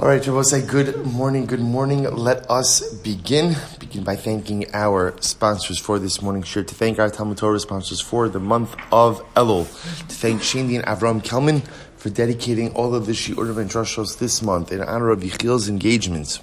All right, Shabbos, say good morning, good morning. Let us begin. Begin by thanking our sponsors for this morning Sure to thank our Talmud Torah sponsors for the month of Elul, to thank Shandy and Avram Kelman for dedicating all of the Shiurim and Drushos this month in honor of Yechiel's engagements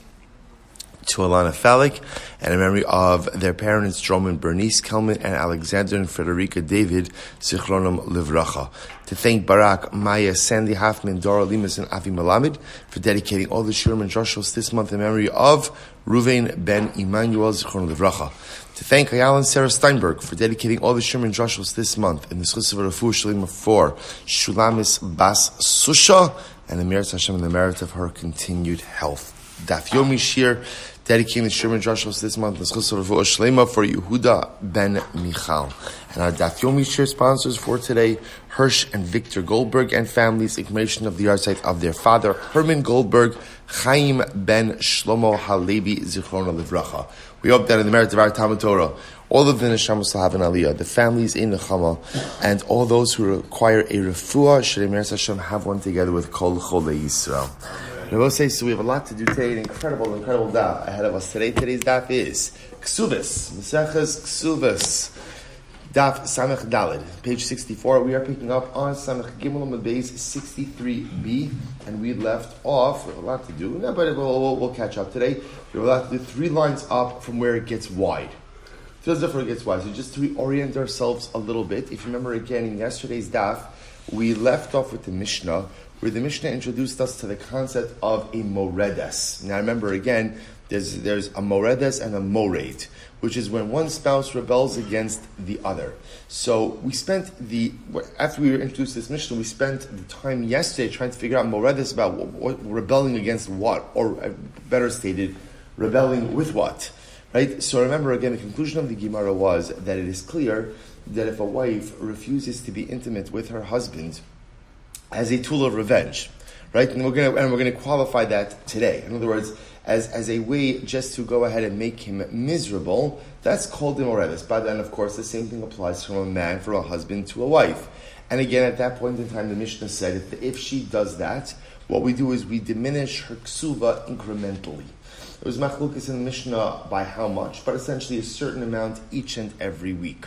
to Alana Falik and in memory of their parents, Drom and Bernice Kelman and Alexander and Frederica David, Zichronim Livracha. To thank Barak, Maya, Sandy Hoffman, Dora Limas, and Avi Malamed for dedicating all the Shurim Drushos this month in memory of Ruvain Ben Emmanuel, Zichronim Livracha. To thank Ayala and Sarah Steinberg for dedicating all the Shurim Drushos this month in the Schus of Rafu Shalima for Shulamis Bas Susha and the merit Hashem and the merit of her continued health. Daf Yomi Shir dedicating the Shirman Joshua this month, Shlema for Yehuda ben Michal. And our Daf Yomi Shir sponsors for today, Hirsch and Victor Goldberg and families, information of the yahrzeit of their father, Herman Goldberg, Chaim ben Shlomo Halevi Zichrona Livracha. We hope that in the merit of our Talmud Torah, all of the Neshamas will have an aliyah, the families in the Nechama, and all those who require a refuah, should Hashem have one together with Kol Chole Yisrael. So we have a lot to do today, an incredible, incredible daf ahead of us today. Today's daf is Ksubis, Maseches Ksubis, daf Samech Dalid, page 64. We are picking up on Samech Gimel base 63b, and we left off, we have a lot to do, no, but we'll, we'll, we'll catch up today. We have a lot to do, three lines up from where it gets wide. Feels different, it gets wide. So just to reorient ourselves a little bit, if you remember again in yesterday's daf, we left off with the Mishnah, where the Mishnah introduced us to the concept of a moredes. Now remember again, there's, there's a moredes and a mored, which is when one spouse rebels against the other. So we spent the, after we were introduced to this Mishnah, we spent the time yesterday trying to figure out moredes about what, what, rebelling against what, or uh, better stated, rebelling with what. Right? So remember again, the conclusion of the Gemara was that it is clear that if a wife refuses to be intimate with her husband, as a tool of revenge, right? And we're to and we're to qualify that today. In other words, as, as a way just to go ahead and make him miserable, that's called imorelis. But then, of course, the same thing applies from a man, from a husband to a wife. And again, at that point in time, the Mishnah said if, if she does that, what we do is we diminish her ksuva incrementally. It was machlukis in the Mishnah by how much, but essentially a certain amount each and every week.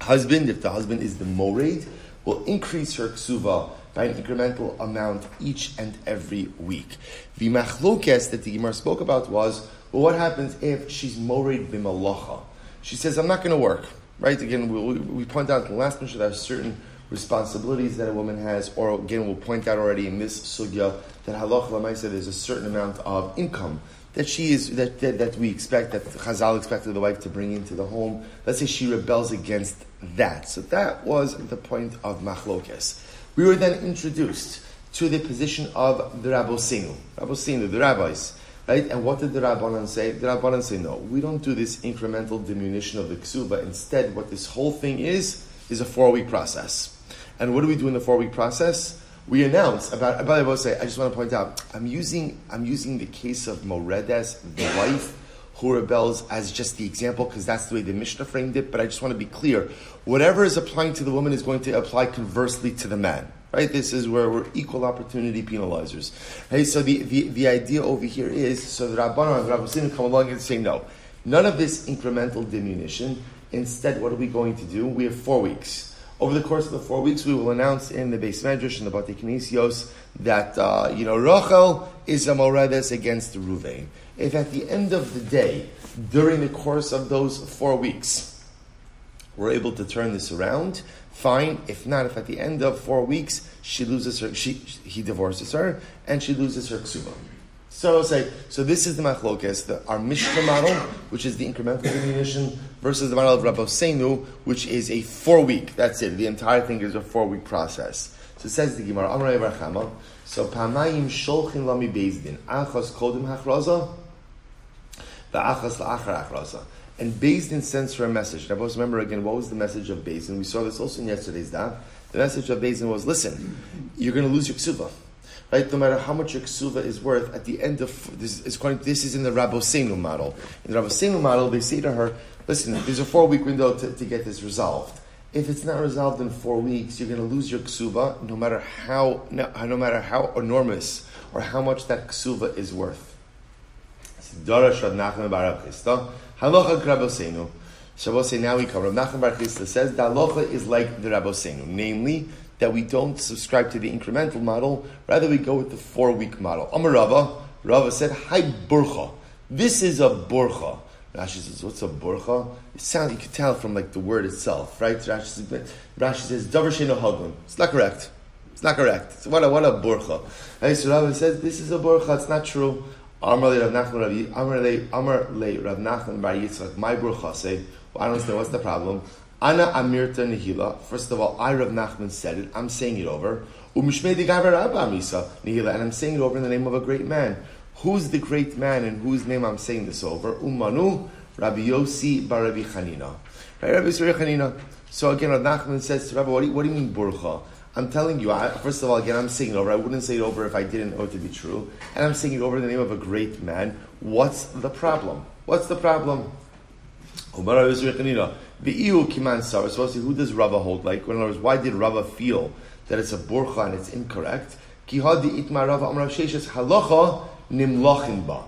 Husband, if the husband is the mored, will increase her ksuva by an incremental amount each and every week. The machlokes that the Gemara spoke about was, well, what happens if she's morid b'malacha? She says, I'm not going to work. Right? Again, we, we, point out in the last mission there are certain responsibilities that a woman has, or again, we'll point out already in this sugya that halach lamaisa there's a certain amount of income that she is that, that, that we expect that Chazal expected the wife to bring into the home. Let's say she rebels against that. So that was the point of machlokes. We were then introduced to the position of the Rabbosinu, Rabbosinu, the rabbis, right? And what did the Rabbanan say? The Rabbanan say, no, we don't do this incremental diminution of the ksuba. Instead, what this whole thing is is a four-week process. And what do we do in the four-week process? We announced about. By the way, say I just want to point out I'm using I'm using the case of Moredes, the wife who rebels, as just the example because that's the way the Mishnah framed it. But I just want to be clear: whatever is applying to the woman is going to apply conversely to the man. Right? This is where we're equal opportunity penalizers. Hey, so the, the, the idea over here is so the Rabbanon and Rabbanim come along and say no, none of this incremental diminution. Instead, what are we going to do? We have four weeks. Over the course of the four weeks, we will announce in the base medrash and the Bate Kinesios that uh, you know Rachel is a moredes against Ruvain. If at the end of the day, during the course of those four weeks, we're able to turn this around, fine. If not, if at the end of four weeks she loses her, she, he divorces her and she loses her ksuba. So say, so this is the machlokes, the, our Mishnah model, which is the incremental diminution, versus the model of Rabosenu, which is a four week. That's it. The entire thing is a four week process. So it says the Gemara, so Pamayim Sholchin Lami Bezdin, Achas Kodim Hachraza, Achas La'achar Achraza. And Bezdin sends her a message. Now, remember again, what was the message of Bezdin? We saw this also in yesterday's daf. The message of Bezdin was, listen, you're going to lose your ksuba right? No matter how much your ksuva is worth, at the end of this is going. This is in the Rabosenu model. In the Rabosenu model, they say to her, "Listen, there's a four week window to, to get this resolved. If it's not resolved in four weeks, you're going to lose your ksuva, no matter how no, no matter how enormous or how much that ksuva is worth. Bar Chisda, Halacha now we come. Rav Nachman Bar Chisda says the halacha is like the Rabosenu, namely that we don't subscribe to the incremental model, rather we go with the four-week model. Amar Rava, Rava said, Hi burcha. This is a burcha. Rashi says, what's a burcha? It sounds, you can tell from like the word itself, right? Rashi says, Rashi says Davar Sheno Hagun. It's not correct. It's not correct. So what a, what a burcha. Right? So Rava says, this is a burcha, it's not true. Amar le Rav Nachman Rav Amar le Rav Nachman Bar Yitzchak. My burcha say. Well, I don't understand what's the problem. Ana Amirta Nihila. First of all, I Rav Nachman said it. I'm saying it over. Umishmei Misa Nihila, and I'm saying it over in the name of a great man. Who's the great man and whose name I'm saying this over? Umanu Rabbi Yossi Bar Rabbi Chanina. Right, Rabbi Yossi Chanina. So again, Rav Nachman says to Rabbi, what do you, what do you mean burcha? I'm telling you, I, first of all, again, I'm saying it over. I wouldn't say it over if I didn't know it to be true. And I'm saying it over in the name of a great man. What's the problem? What's the problem? Who does Rava hold like? In other words, why did Rava feel that it's a burcha and it's incorrect? Ki hadi itma Rava amrav sheishes halacha nimlachin ba.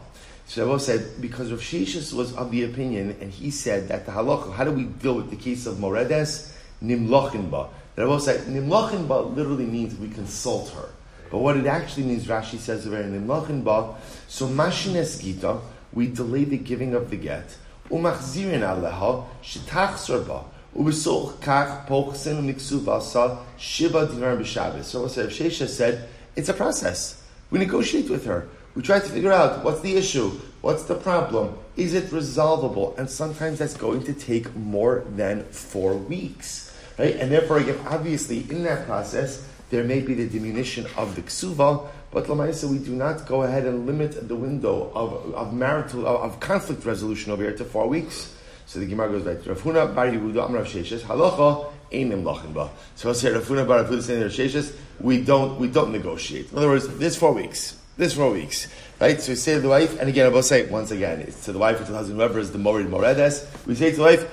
So Rava said, because Rav Sheshis was of the opinion, and he said that the halacha, how do we deal with the case of Moredes? Nimlochin ba. Rava said, Nimlochin ba literally means we consult her. But what it actually means, Rashi says Nimlochin so Mashines Gita, we delay the giving of the get, umachzirin aleha, shetachzor ba, ubesoch kach pochsen miksu vasa, shiva dinar b'shabbos. So Rav Shesha said, it's a process. We negotiate with her. We try to figure out what's the issue, what's the problem, is it resolvable? And sometimes that's going to take more than four weeks, right? And therefore, again, obviously, in that process, there may be the diminution of the ksuva, but Lamaisa, we do not go ahead and limit the window of, of marital, of, of conflict resolution over here to four weeks. So the Gemara goes back to Rav Huna Bar Yehuda Amrav Sheshes Halacha Einim Lachin Ba. So I say Rav Huna Bar Rav Sheshes, we don't we don't negotiate. In other words, this four weeks. This four weeks, right? So we say to the wife, and again, I will say once again, it's to the wife or to the husband, whoever is the morid moredes. We say to the wife,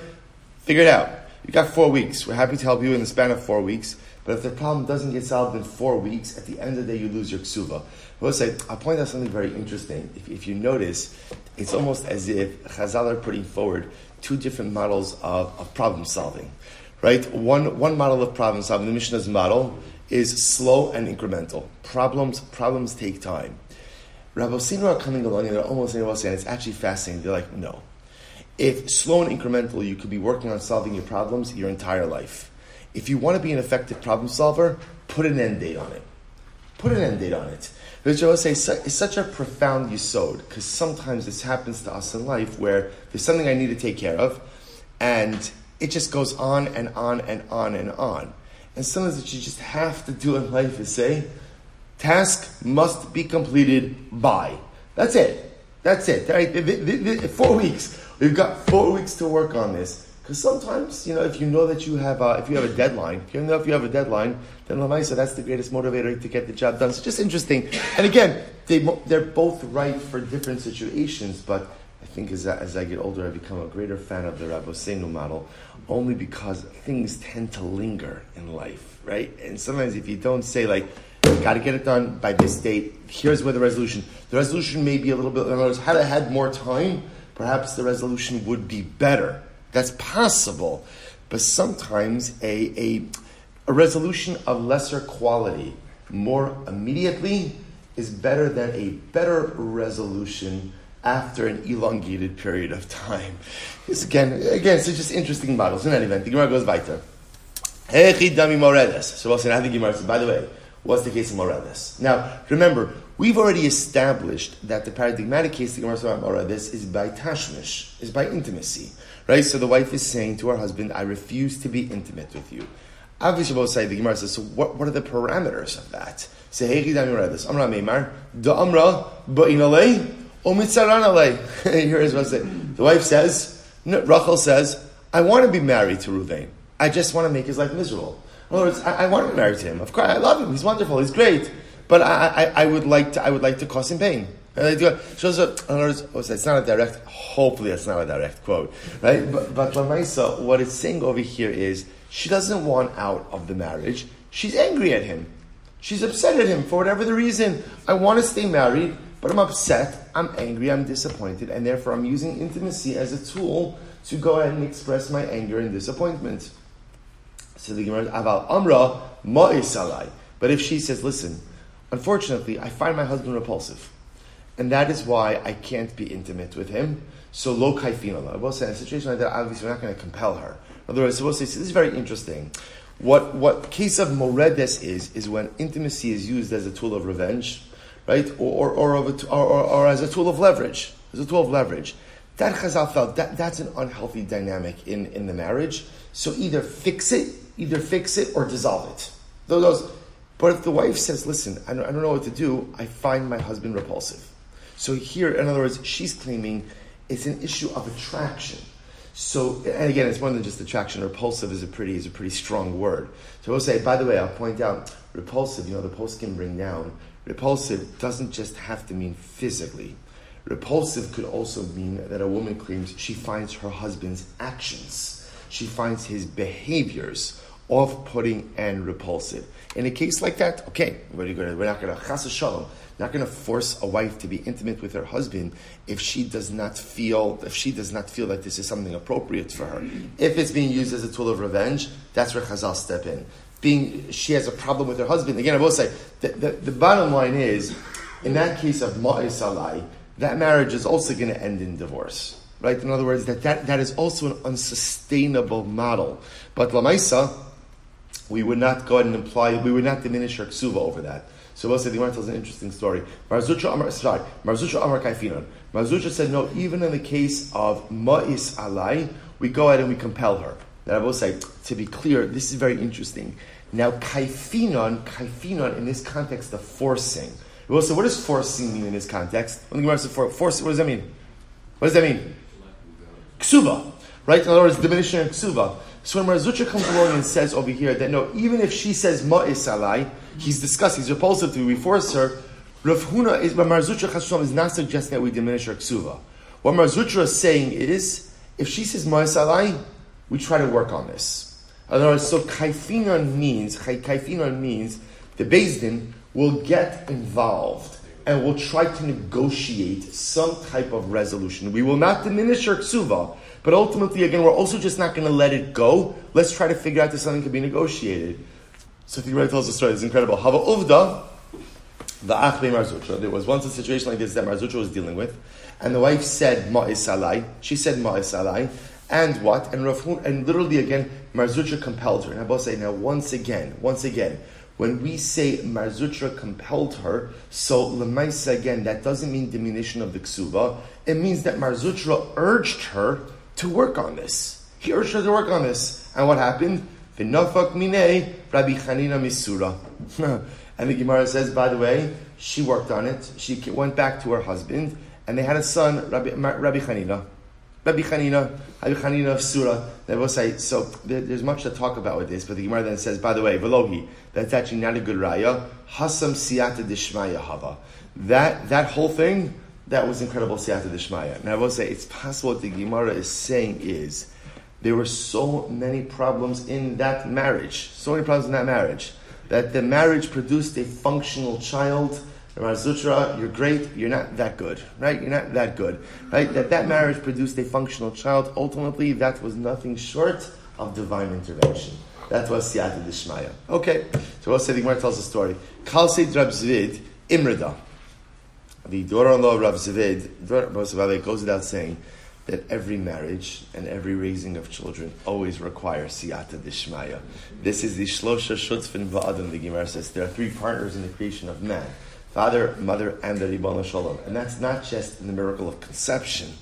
figure it out. You got four weeks. We're happy to help you in the span of four weeks. But if the problem doesn't get solved in four weeks, at the end of the day, you lose your ksuva. I will say, I'll point out something very interesting. If, if you notice, it's almost as if Chazal are putting forward two different models of, of problem solving. Right? One, one model of problem solving, the Mishnah's model, is slow and incremental. Problems problems take time. Rabosinu are coming along and they're almost saying, and it's actually fascinating. They're like, no. If slow and incremental, you could be working on solving your problems your entire life. If you want to be an effective problem solver, put an end date on it. Put an end date on it. Which I would say is such a profound yisod, because sometimes this happens to us in life where there's something I need to take care of, and it just goes on and on and on and on. And sometimes that you just have to do in life is say, task must be completed by. That's it. That's it. Right? Four weeks. We've got four weeks to work on this. Because sometimes, you know, if you know that you have, a, if you have a deadline, if you know if you have a deadline, then Lamaisa, that's the greatest motivator to get the job done. So just interesting. And again, they, they're both right for different situations, but I think as I, as I get older, I become a greater fan of the Rabosenu model, only because things tend to linger in life, right? And sometimes if you don't say like, got to get it done by this date, here's where the resolution, the resolution may be a little bit, in other words, had I had more time, perhaps the resolution would be better. That's possible. But sometimes a, a, a resolution of lesser quality more immediately is better than a better resolution after an elongated period of time. It's again, again, it's just interesting models. In any event, the Gemara goes weiter. So we'll say, I think Gemara says, by the way, what's the case of Moredes? Now, remember, we've already established that the paradigmatic case the Gemara says Moredes is by tashmish, is by intimacy. Right? So the wife is saying to her husband, I refuse to be intimate with you. Both sides, the Gemara says, so what, what are the parameters of that? Say, hey, Moredes. Amra Meimar, da Amra, ba'inalei, Here's what I say. The wife says, Rachel says, I want to be married to Ruvain. I just want to make his life miserable. In other words, I, I, want to be married to him. Of course, I love him. He's wonderful. He's great. But I, I, I would like to, I would like to cause him pain. And it. Shows up, in other words, oh, oh it's not a direct, hopefully it's not a direct quote, right? But, but Lamaisa, what it's saying over here is, she doesn't want out of the marriage. She's angry at him. She's upset at him for whatever the reason. I want to stay married, but I'm upset, I'm angry, I'm disappointed, and therefore I'm using intimacy as a tool to go ahead and express my anger and disappointment. So the Gemara, Aval Amra Ma'isalai. But if she says, listen, unfortunately, I find my husband repulsive, and that is why I can't be intimate with him. So lo kaifina. I will say in a situation like that, obviously we're not going to compel her. In other words, supposed to say, this is very interesting. What what case of moredes is is when intimacy is used as a tool of revenge, right, or or, or, a, or, or, or as a tool of leverage, as a tool of leverage. That Chazal felt that that's an unhealthy dynamic in, in the marriage. So either fix it, either fix it or dissolve it. Those, but if the wife says, "Listen, I don't, I don't know what to do. I find my husband repulsive," so here, in other words, she's claiming it's an issue of attraction. So, and again, it's more than just attraction. Repulsive is a pretty is a pretty strong word. So we'll say, by the way, I'll point out repulsive. You know, the post can bring down. Repulsive doesn't just have to mean physically. Repulsive could also mean that a woman claims she finds her husband's actions, she finds his behaviors off-putting and repulsive. In a case like that, okay, we're, not going to chas shalom not going to force a wife to be intimate with her husband if she does not feel if she does not feel that this is something appropriate for her. If it's being used as a tool of revenge, that's where Chazal step in. Being she has a problem with her husband. Again, I will say the, the, the bottom line is, in that case of Ma'is that marriage is also going to end in divorce. Right? In other words, that, that, that is also an unsustainable model. But Lamaisa, we would not go ahead and imply, we would not diminish her ksuva over that. So we'll say the Gemara tells an interesting story. Marzutra Amar, sorry, Marzutra Amar Kaifinon. Marzutra said, no, even in the case of Ma'is Alai, we go ahead and we compel her. Now I will say, to be clear, this is very interesting. Now, Kaifinon, Kaifinon in this context of forcing. We will say, what does forcing mean in this context? When the Gemara says force, what does that mean? What does that mean? Ksuba. Right? In other words, diminishing ksuba. So when Marzutra comes along and says over here that no, even if she says ma'is alai, he's discussing, he's repulsive to, we force her. Rav Huna is, but Marzutra Chashom is not suggesting that we diminish her ksuva. What Marzutra is saying is, if she says ma'is alai, we try to work on this. In other words, so kaifinon means, kaifinon means the Din will get involved and will try to negotiate some type of resolution. We will not diminish her ksuva, but ultimately, again, we're also just not going to let it go. Let's try to figure out if something can be negotiated. So the Gemara tells the story. It's incredible. Hava uvda, the achbe marzutra. There was once a situation like this that marzutra was dealing with, and the wife said ma'is alai. She said ma'is alai. And what? And Rav, and literally again, Marzutra compelled her. And both say now once again, once again, when we say Marzutra compelled her, so Lemaisa again, that doesn't mean diminution of the ksuva. It means that Marzutra urged her to work on this. He urged her to work on this. And what happened? Rabbi Chanina misura. and the Gemara says, by the way, she worked on it. She went back to her husband, and they had a son, Rabbi, Rabbi Chanina. Rabbi Chanina, Rabbi Chanina of Surah. They will say, so there's much to talk about with this, but the Gemara then says, by the way, Velohi, that's actually not a good raya. Hasam siyata dishmaya hava. That, that whole thing, that was incredible siyata dishmaya. Now I will say, it's possible what the Gemara is saying is, there were so many problems in that marriage, so many problems in that marriage, that the marriage produced a functional child. Zutra, you're great, you're not that good, right? You're not that good, right? That that marriage produced a functional child. Ultimately, that was nothing short of divine intervention. That was Siyata Dishmaya. Okay, so we'll say the Gemara tells a story. Kalse Rab Zvid Imrida the daughter-in-law of Rav Zvid, goes without saying that every marriage and every raising of children always requires siyata dishmaya. This is the shlosha shutzfin va'adam, the Gemara says. There are three partners in the creation of man. Father, mother, and the Ribbon Shalom. And that's not just in the miracle of conception.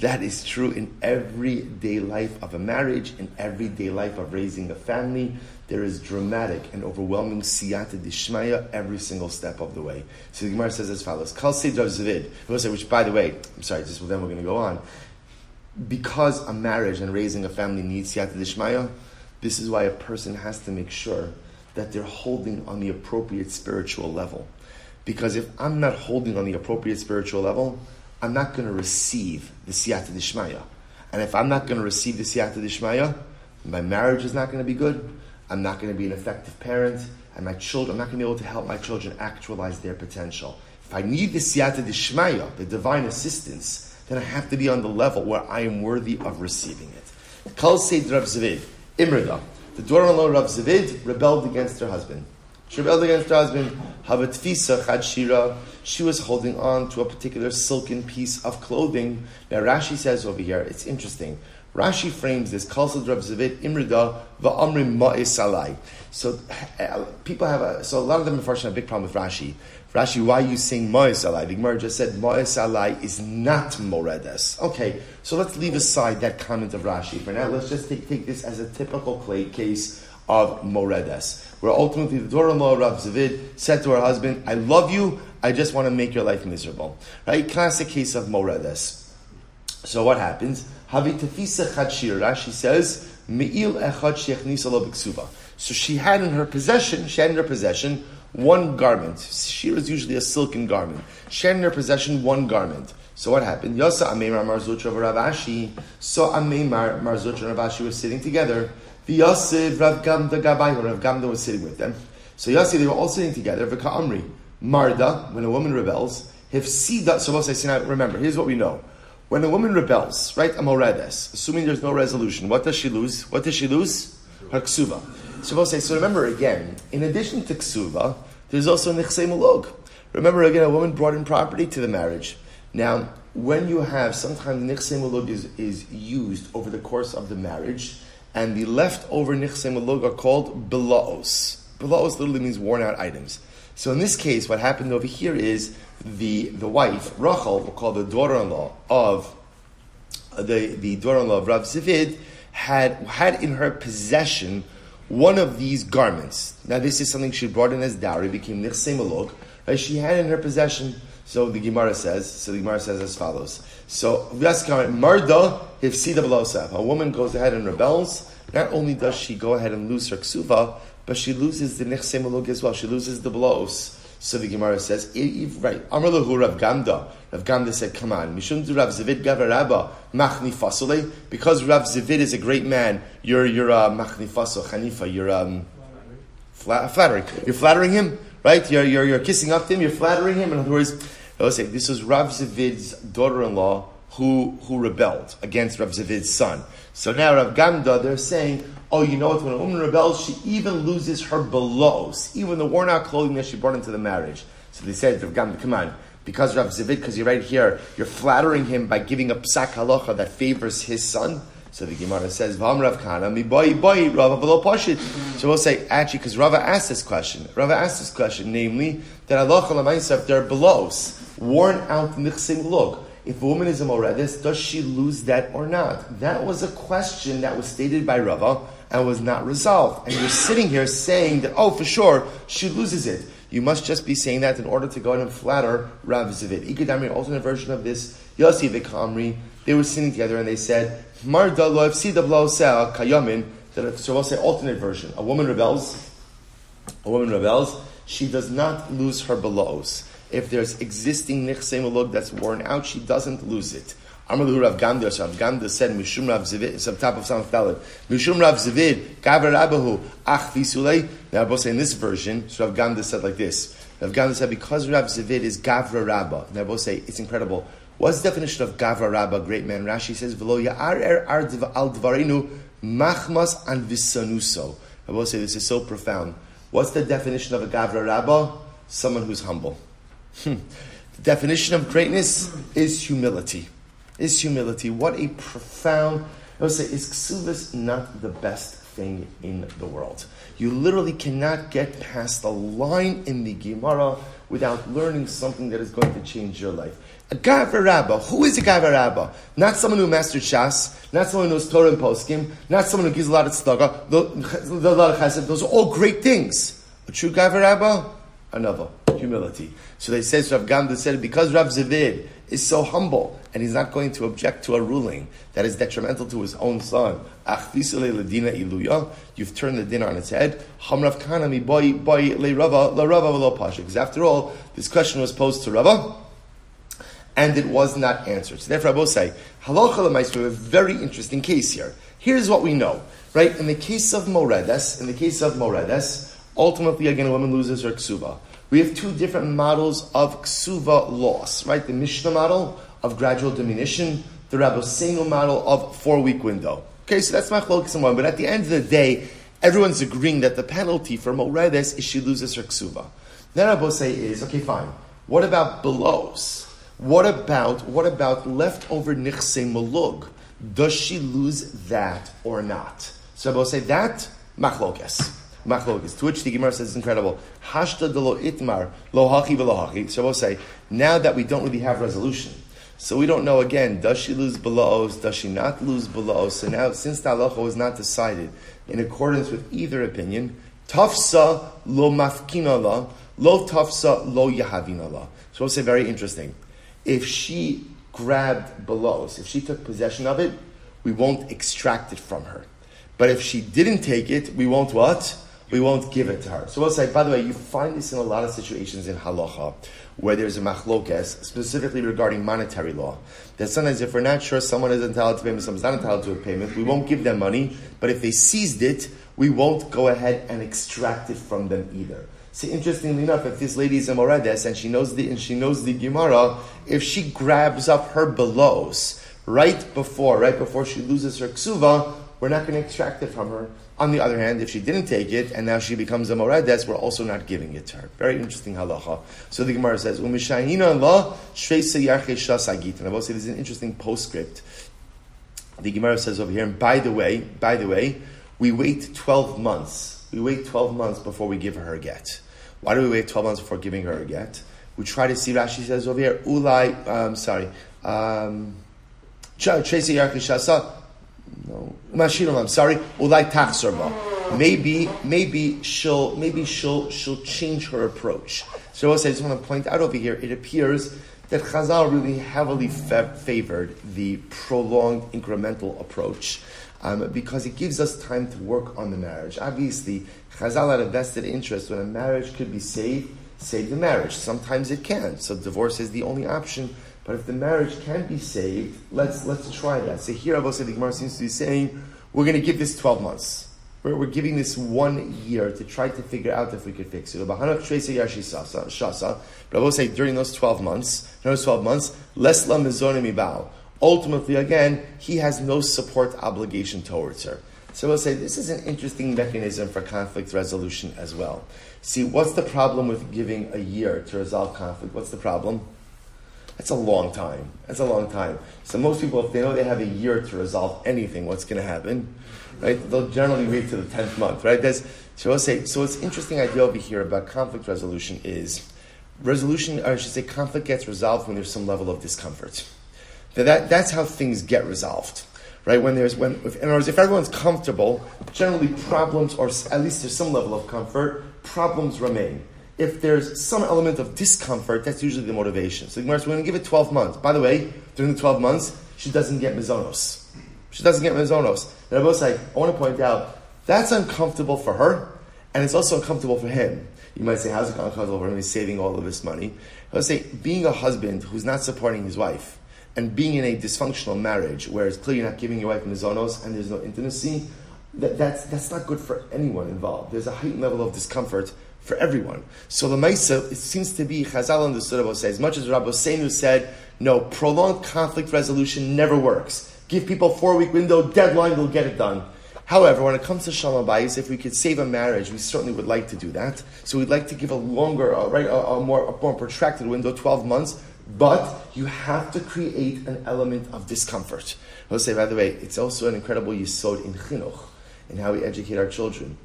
That is true in everyday life of a marriage, in everyday life of raising a family, there is dramatic and overwhelming siyata dishmaya every single step of the way. So the Gemara says as follows: Kal Zvid, which by the way, I'm sorry, just then we're going to go on. Because a marriage and raising a family needs siyata dishmaya, this is why a person has to make sure that they're holding on the appropriate spiritual level. Because if I'm not holding on the appropriate spiritual level, I'm not going to receive the siyata dishmaya. And if I'm not going to receive the siyata dishmaya, my marriage is not going to be good I'm not going to be an effective parent. and my children, I'm not going to be able to help my children actualize their potential. If I need the siyata dishmaya, the divine assistance, then I have to be on the level where I am worthy of receiving it. Kal Seid Rav Zavid, Imrida, the daughter-in-law Rav Zavid rebelled against her husband. She rebelled against her husband. Havatfisa Chadshira. She was holding on to a particular silken piece of clothing. Now Rashi says over here, it's interesting. Rashi frames this Kalsad Rav Zavid Imrida Va'amrim Ma'is. So uh, people have a, so a lot of them unfortunately have a big problem with Rashi. Rashi, why are you saying Ma'is Alai? The Gemara just said Ma'is Alai is not Moredes. Okay, so let's leave aside that comment of Rashi for now. Let's just take, take this as a typical case of Moredes, where ultimately the daughter-in-law Rav Zavid said to her husband, I love you, I just want to make your life miserable. Right? Classic case of Moredes. So what happens? Havitafisa Chadshir, Rashi says, Me'il echad shechnis So she had in her possession, she had in her possession one garment. Shir is usually a silken garment. She had in her possession one garment. So what happened? Yasa Ameimar Marzutra Ravashi. So Ameimar Marzutra and Ravashi were sitting together. The Rav Gamda Gabai, Rav Gamda was sitting with them. So Yosef, they were all sitting together. V'ka Amri. Marda, when a woman rebels, Hifsida, so I say remember, here's what we know. When a woman rebels, right, amoredes, assuming there's no resolution, what does she lose? What does she lose? Her ksuva. So we'll say, so remember again, in addition to ksuva, there's also nichse mulog. Remember again, a woman brought in property to the marriage. Now, when you have, sometimes mulog is, is used over the course of the marriage, and the leftover mulog are called belaos. Belaos literally means worn out items. So in this case, what happened over here is the, the wife, Rachel, we'll call the daughter-in-law of uh, the, the daughter-in-law of Rav Zavid, had, had in her possession one of these garments. Now this is something she brought in as dowry, became Nichse Malok. Right? She had in her possession, so the Gemara says, so the Gemara says as follows. So, Marda Hifsida A woman goes ahead and rebels. Not only does she go ahead and lose her ksuva, but she loses the Nichse Malok as well. She loses the blows. So the Gemara says, right, Amar lahu Rav Gamda. Rav Gamda said, come on, Mishum Rav Zavid Gavar Rabba, Machni Fasole, because Rav Zavid is a great man, you're, you're uh, Machni Fasol, Hanifa, you're um, flattering. You're flattering him, right? You're, you're, you're kissing up to him, you're flattering him. In other words, I will say, this was Rav Zavid's daughter-in-law who, who rebelled against Rav Zavid's son. So now Rav Gamda, they're saying, oh, you know what? When a woman rebels, she even loses her belows, even the worn out clothing that she brought into the marriage. So they said, Rav Gamda, come on, because Rav Zavid, because you're right here, you're flattering him by giving a psak halacha that favors his son. So the Gemara says, "Vam Rav Kana mi boy boy Rava below pashit." So we'll say actually because Rava asked this question. Rava asked this question, namely that halacha lemaisa they're belows worn out nichsim look if a woman is a moredis, does she lose that or not? That was a question that was stated by Rava and was not resolved. And you're sitting here saying that, oh, for sure, she loses it. You must just be saying that in order to go and flatter Rav Zavid. Ikadami, alternate version of this, Yossi Vikamri, they were sitting together and they said, Marda lo kayamin, so we'll say alternate version. A woman rebels, a woman rebels, she does not lose her belows if there's existing nichse that's worn out, she doesn't lose it. Amalu Rav Gamda, Rav Gamda said, Mishum Rav Zivid, it's on top of Samach Dalit. Mishum Rav Zivid, Gavar Abahu, Ach Visulei. Now, say in this version, so Rav Gamda said like this. Rav Gamda said, because Rav Zivid is Gavra Rabba. Now, both say, it's incredible. What's the definition of Gavra Rabba, great man? Rashi says, Velo Ya'ar Er Al Dvarinu, Machmas and Visanuso. I will say this is so profound. What's the definition of a Gavra Rabba? Someone who's humble. Hmm. The definition of greatness is humility. Is humility. What a profound. I would say, is ksuvas not the best thing in the world? You literally cannot get past the line in the Gemara without learning something that is going to change your life. A Gavra Rabbah. Who is a Gavra Rabbah? Not someone who mastered Shas, not someone who knows Torah and Poskim, not someone who gives a lot of tzedakah, a lot of chesed. Those are all great things. A true Gavra Rabbah, another humility. So they say, Rav Gamda said, because Rav Zavid is so humble and he's not going to object to a ruling that is detrimental to his own son. You've turned the dinner on its head. Because after all, this question was posed to Rava and it was not answered. So therefore, I will say, halacha we have a very interesting case here. Here's what we know, right? In the case of Moredes, in the case of Moredes, Ultimately, again, a woman loses her ksuva. We have two different models of ksuva loss, right? The Mishnah model of gradual diminution, the Rabbeinu model of four-week window. Okay, so that's machlokes one. But at the end of the day, everyone's agreeing that the penalty for Moredes is she loses her ksuva. Then Rabbi say is, okay, fine. What about belows? What about what about leftover nichse malug? Does she lose that or not? So Rabbi say that machlokes. Machlokes. To which the Gemara says it's incredible. Hashta de lo itmar lo hachi v'lo hachi. So Rabbi say now that we don't really have resolution. So we don't know again, does she lose belows, does she not lose belows? So now, since the halacha was not decided in accordance with either opinion, tafsa lo mafkinala, Lo tafsa, lo yahavinala. So I'll say very interesting. If she grabbed belows, if she took possession of it, we won't extract it from her. But if she didn't take it, we won't what? We won't give it to her. So we'll say, by the way, you find this in a lot of situations in halacha where there's a machlokes, specifically regarding monetary law. That sometimes if we're not sure someone is entitled to payment, someone's not entitled to a payment, we won't give them money, but if they seized it, we won't go ahead and extract it from them either. See, interestingly enough, if this lady is a Moredes and she knows the and she knows the Gemara, if she grabs up her belows right before, right before she loses her ksuva, we're not going to extract it from her. On the other hand, if she didn't take it and now she becomes a Moredes, we're also not giving it to her. Very interesting halacha. So the Gemara says, "Umishayina yarche shasagit." And I will say this is an interesting postscript. The Gemara says over here, and by the way, by the way, we wait twelve months. We wait twelve months before we give her a get. Why do we wait 12 months before giving her a get? We try to see, Rashi says over here, Ulai, um, sorry, um, no, Mashiram, I'm sorry, Ulai Tachsarba. Maybe, maybe she'll, maybe she'll, she'll change her approach. So I just want to point out over here, it appears that Chazal really heavily favored the prolonged incremental approach um, because it gives us time to work on the marriage. Obviously, Chazal had a vested interest when a marriage could be saved, save the marriage. Sometimes it can. So divorce is the only option. But if the marriage can be saved, let's let's try that. So here Abu Sadiq Gemara seems to be saying, we're going to give this 12 months. We're, we're giving this one year to try to figure out if we could fix it. But I will say during those 12 months, those 12 months, less la mizone Ultimately, again, he has no support obligation towards her. So we'll say this is an interesting mechanism for conflict resolution as well. See, what's the problem with giving a year to resolve conflict? What's the problem? That's a long time. That's a long time. So most people, if they know they have a year to resolve anything, what's going to happen? Right? They'll generally wait to the tenth month. Right? That's, so we'll say. So what's interesting idea over here about conflict resolution is resolution, or I should say, conflict gets resolved when there's some level of discomfort. That, that's how things get resolved right? When there's when, if, in other words, if everyone's comfortable, generally problems, or at least there's some level of comfort, problems remain. If there's some element of discomfort, that's usually the motivation. So we're going to give it 12 months. By the way, during the 12 months, she doesn't get mizonos. She doesn't get mizonos. And I both say, I want to point out, that's uncomfortable for her, and it's also uncomfortable for him. You might say, how's it uncomfortable for him? He's saving all of this money. I would say, being a husband who's not supporting his wife, and being in a dysfunctional marriage where it's clear you're not giving your wife mizonos and there's no intimacy, that, that's, that's not good for anyone involved. There's a heightened level of discomfort for everyone. So the Maisa, it seems to be, Chazal understood about say, as much as Rabosenu said, no, prolonged conflict resolution never works. Give people a four week window, deadline, they'll get it done. However, when it comes to shalom bayis, if we could save a marriage, we certainly would like to do that. So we'd like to give a longer, uh, right, a, a, more, a more protracted window, 12 months, but you have to create an element of discomfort. I'll say, by the way, it's also an incredible yisod in chinuch, in how we educate our children.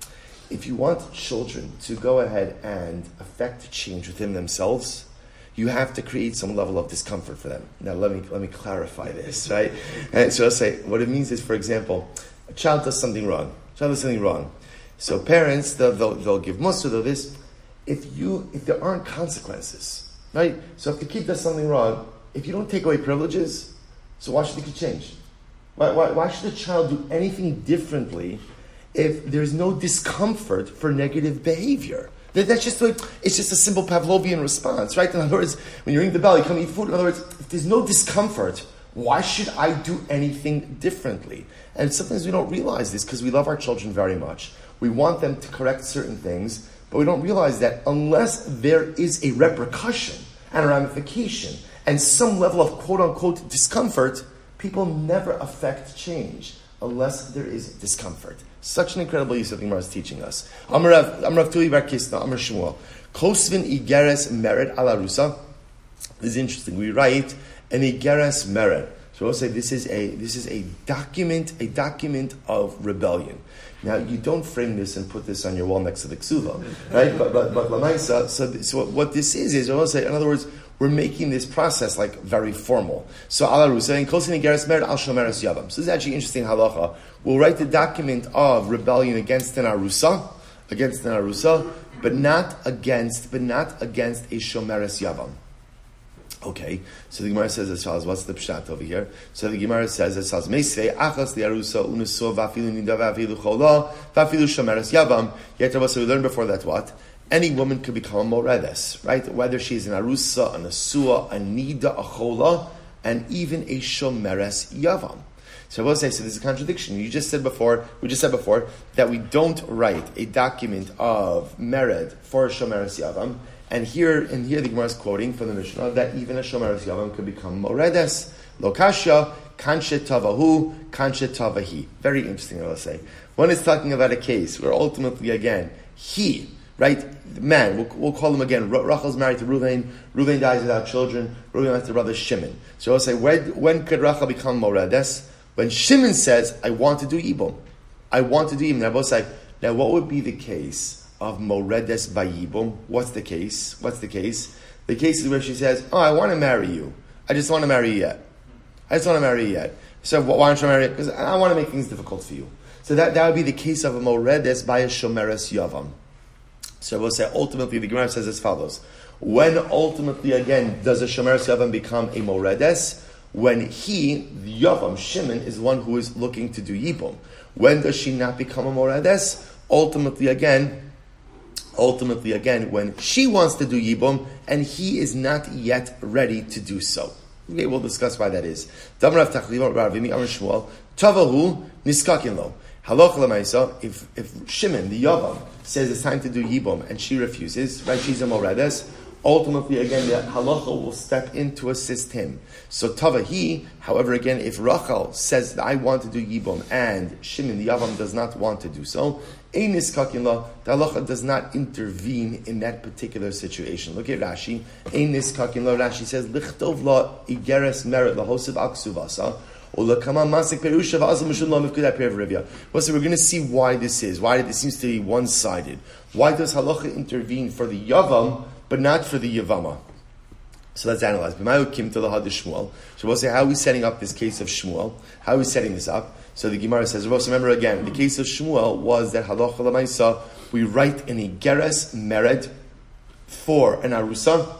If you want children to go ahead and affect change within themselves, you have to create some level of discomfort for them. Now, let me, let me clarify this, right? And so I'll say, what it means is, for example, a child does something wrong. A child does something wrong. So parents, they'll, they'll, they'll give muster, they'll this. If, you, if there aren't consequences, Right? So if the kid does something wrong, if you don't take away privileges, so why should the kid change? Why, why, why should the child do anything differently if there's no discomfort for negative behavior? That, that's just like, it's just a simple Pavlovian response, right? In other words, when you ring the bell, you come eat food. In other words, if there's no discomfort, why should I do anything differently? And sometimes we don't realize this because we love our children very much. We want them to correct certain things, but we don't realize that unless there is a repercussion and a ramification and some level of quote unquote discomfort, people never affect change unless there is discomfort. Such an incredible use of the Gemara is teaching us. Amrav Tuli Bar Kisna, Amr Shmuel. Kosvin Igeres Mered Alarusa. This is interesting. We write an Igeres Mered. So we'll say this is a this is a document, a document of rebellion. Now you don't frame this and put this on your wall next to the ksuva, right? But but but lamaisa. So, so what this is is I will say, in other words, we're making this process like very formal. So and kosin igeres mered al shomeres yavam. So this is actually interesting halacha. We'll write the document of rebellion against an arusa, against an arusa, but not against, but not against a shomeres yavam. Okay, so the Gemara says as follows. What's the pshat over here? So the Gemara says as follows: Meisei achas liarusa unuso vafilu nida vafilu chola vafilu shomeres yavam. Yet we learned before that what any woman could become a moredes, right? Whether she's an arusa, an asua, a nida, a chola, and even a shomeres yavam. So I will say, so there's a contradiction. You just said before, we just said before, that we don't write a document of mered for a shomeres yavam, and here, and here the Gemara is quoting from the Mishnah that even a shomeres yavam could become moredes. Lokasha, kanshe tavahu, kanshe tavahi. Very interesting, I will say. One is talking about a case where ultimately, again, he, right? Man, we'll, we'll, call him again. Rachel's married to Ruvain. Ruvain dies without children. Ruvain has the brother Shimon. So I'll say, when, when could Rachel become Moredes? When Shimon says, I want to do Yibum. I want to do Yibum. Now both say, now what would be the case of Moredes by Yibum? What's the case? What's the case? The case is where she says, oh, I want to marry you. I just want to marry you yet. I just want to marry you yet. So why don't you marry? Because I want to make things difficult for you. So that, that would be the case of a Moredes by a Shomeres Yavam. So I will say ultimately the Gemara says as follows. When ultimately again does a Shomer Yavam become a Moredes? When he, the Yavam, Shimon, is one who is looking to do Yibum. When does she not become a Moredes? Ultimately again, ultimately again, when she wants to do Yibum and he is not yet ready to do so. Okay, we'll discuss why that is. Tavahu. Halacha if if Shimon the Yavam says it's time to do Yibum and she refuses, right? She's a Moredes. Ultimately, again, the halacha will step in to assist him. So Tavahi, however, again, if Rachel says I want to do Yibum and Shimon the Yavam does not want to do so, Einis Kakinla, the halacha does not intervene in that particular situation. Look at Rashi. Einis Kakinla, Rashi says, Lichtov la igeres merit lahosiv aksuvasa. So we're going to see why this is. Why this seems to be one-sided. Why does halacha intervene for the yavam but not for the yavama? So let's analyze. So we'll say how are we setting up this case of Shmuel? How are we setting this up? So the Gemara says, remember again, the case of Shmuel was that halacha lamaisa, we write in a geres mered for an arusa,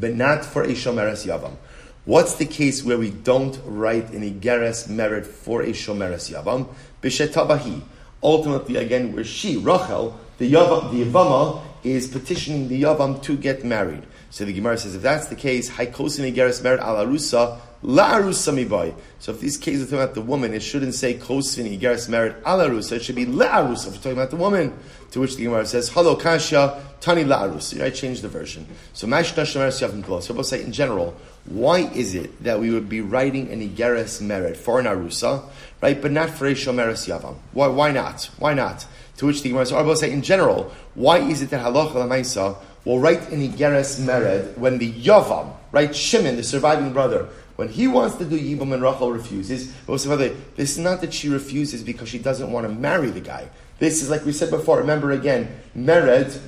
but not for a shomeres yavam. What's the case where we don't write an Igeres merit for a Shomeres Yavam? Bishetabahi. Ultimately, again, where she, Rachel, the, Yavam, the Yavama, is petitioning the Yavam to get married. So the Gemara says, if that's the case, Haikosin Igeres merit al Arusa, La Arusa mibai. So if these cases are talking about the woman, it shouldn't say Kosvin Igeres merit al Arusa, it should be La Arusa if we're talking about the woman. To which the Gemara says, Halo Kasha, Tani La Arusa. Right? Change the version. So Mashna Shomeres Yavam So we'll say in general, why is it that we would be writing an Igeres merit for an Arusa, right, but not for a Shomeres Yavam? Why, why not? Why not? To which the Gemara says, say in general, why is it that Halacha Lamaisa will write an Igeres merit when the Yavam, right, Shimon, the surviving brother, when he wants to do Yibum and Rachel refuses, but say, this is not that she refuses because she doesn't want to marry the guy. This is like we said before. Remember again, Mered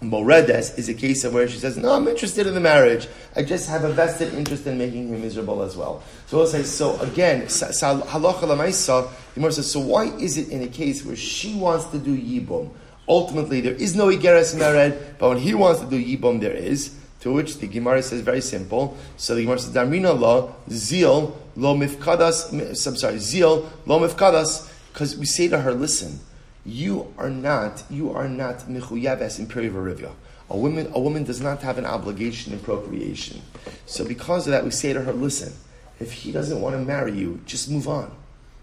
Moredes is a case of where she says, No, I'm interested in the marriage. I just have a vested interest in making him miserable as well. So we'll say, so again, halacha lamaisa, the Gemara says, so why is it in a case where she wants to do yibum? Ultimately, there is no igeres mered, but when he wants to do yibum, there is. To which the Gemara says very simple. So the Gemara says, Darmina lo, zeal, lo mifkadas, I'm sorry, zeal, lo mifkadas, because we say to her, listen, you are not, you are not michuyaves in perivarivya. A woman, a woman does not have an obligation in procreation. So because of that, we say to her, listen, if he doesn't want to marry you, just move on.